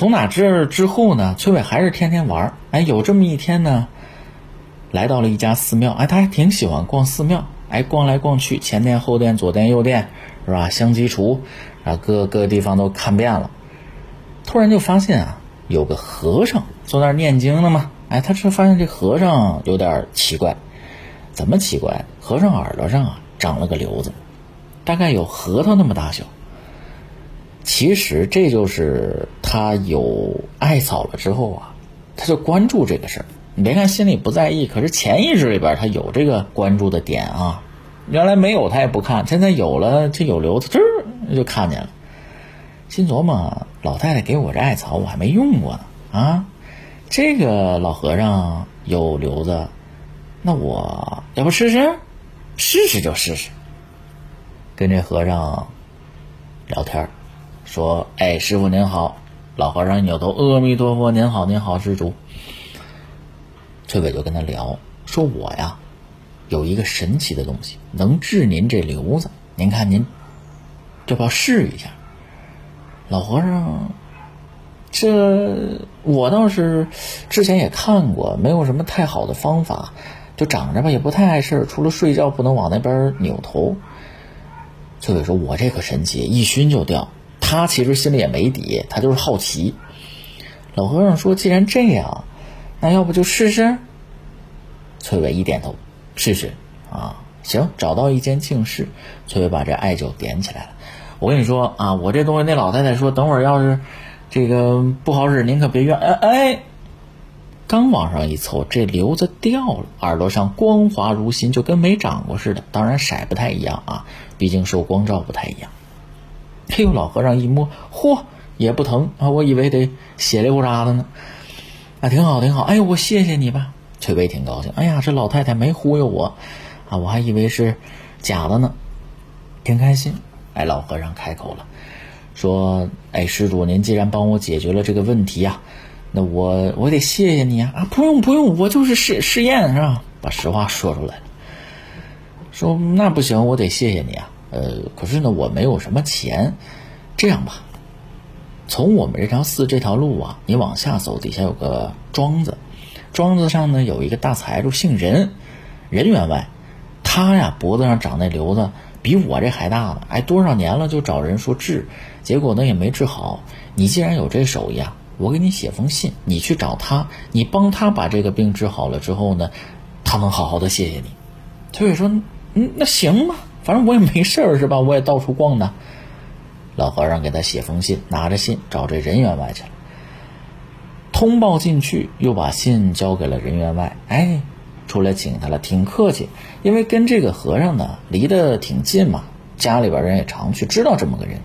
从哪这之后呢？崔伟还是天天玩。哎，有这么一天呢，来到了一家寺庙。哎，他还挺喜欢逛寺庙。哎，逛来逛去，前殿后殿，左殿右殿，是吧？香积厨，啊，各个地方都看遍了。突然就发现啊，有个和尚坐那儿念经呢嘛。哎，他这发现这和尚有点奇怪。怎么奇怪？和尚耳朵上啊长了个瘤子，大概有核桃那么大小。其实这就是他有艾草了之后啊，他就关注这个事儿。你别看心里不在意，可是潜意识里边他有这个关注的点啊。原来没有他也不看，现在有了，这有瘤子，这就看见了。心琢磨，老太太给我这艾草我还没用过呢啊，这个老和尚有瘤子，那我要不试试？试试就试试。跟这和尚聊天说：“哎，师傅您好。”老和尚一扭头：“阿弥陀佛，您好，您好，施主。”崔伟就跟他聊说：“我呀，有一个神奇的东西，能治您这瘤子。您看您，要不要试一下？”老和尚，这我倒是之前也看过，没有什么太好的方法，就长着吧，也不太碍事除了睡觉不能往那边扭头。崔伟说：“我这可神奇，一熏就掉。”他其实心里也没底，他就是好奇。老和尚说：“既然这样，那要不就试试？”崔伟一点头：“试试啊，行。”找到一间净室，崔伟把这艾灸点起来了。我跟你说啊，我这东西那老太太说，等会儿要是这个不好使，您可别怨。哎哎，刚往上一凑，这瘤子掉了，耳朵上光滑如新，就跟没长过似的。当然色不太一样啊，毕竟受光照不太一样。嘿呦，老和尚一摸，嚯，也不疼啊！我以为得血流啥的呢，啊，挺好，挺好。哎呦，我谢谢你吧。翠微挺高兴。哎呀，这老太太没忽悠我，啊，我还以为是假的呢，挺开心。哎，老和尚开口了，说：“哎，施主，您既然帮我解决了这个问题呀，那我我得谢谢你啊！啊，不用不用，我就是试试验是吧？把实话说出来了。说那不行，我得谢谢你啊。”呃，可是呢，我没有什么钱。这样吧，从我们这条寺这条路啊，你往下走，底下有个庄子，庄子上呢有一个大财主，姓任，任员外。他呀脖子上长那瘤子比我这还大呢，哎，多少年了就找人说治，结果呢也没治好。你既然有这手艺啊，我给你写封信，你去找他，你帮他把这个病治好了之后呢，他能好好的谢谢你。崔伟说：“嗯，那行吧。”反正我也没事儿是吧？我也到处逛呢。老和尚给他写封信，拿着信找这任员外去了。通报进去，又把信交给了任员外。哎，出来请他了，挺客气。因为跟这个和尚呢离得挺近嘛，家里边人也常去，知道这么个人。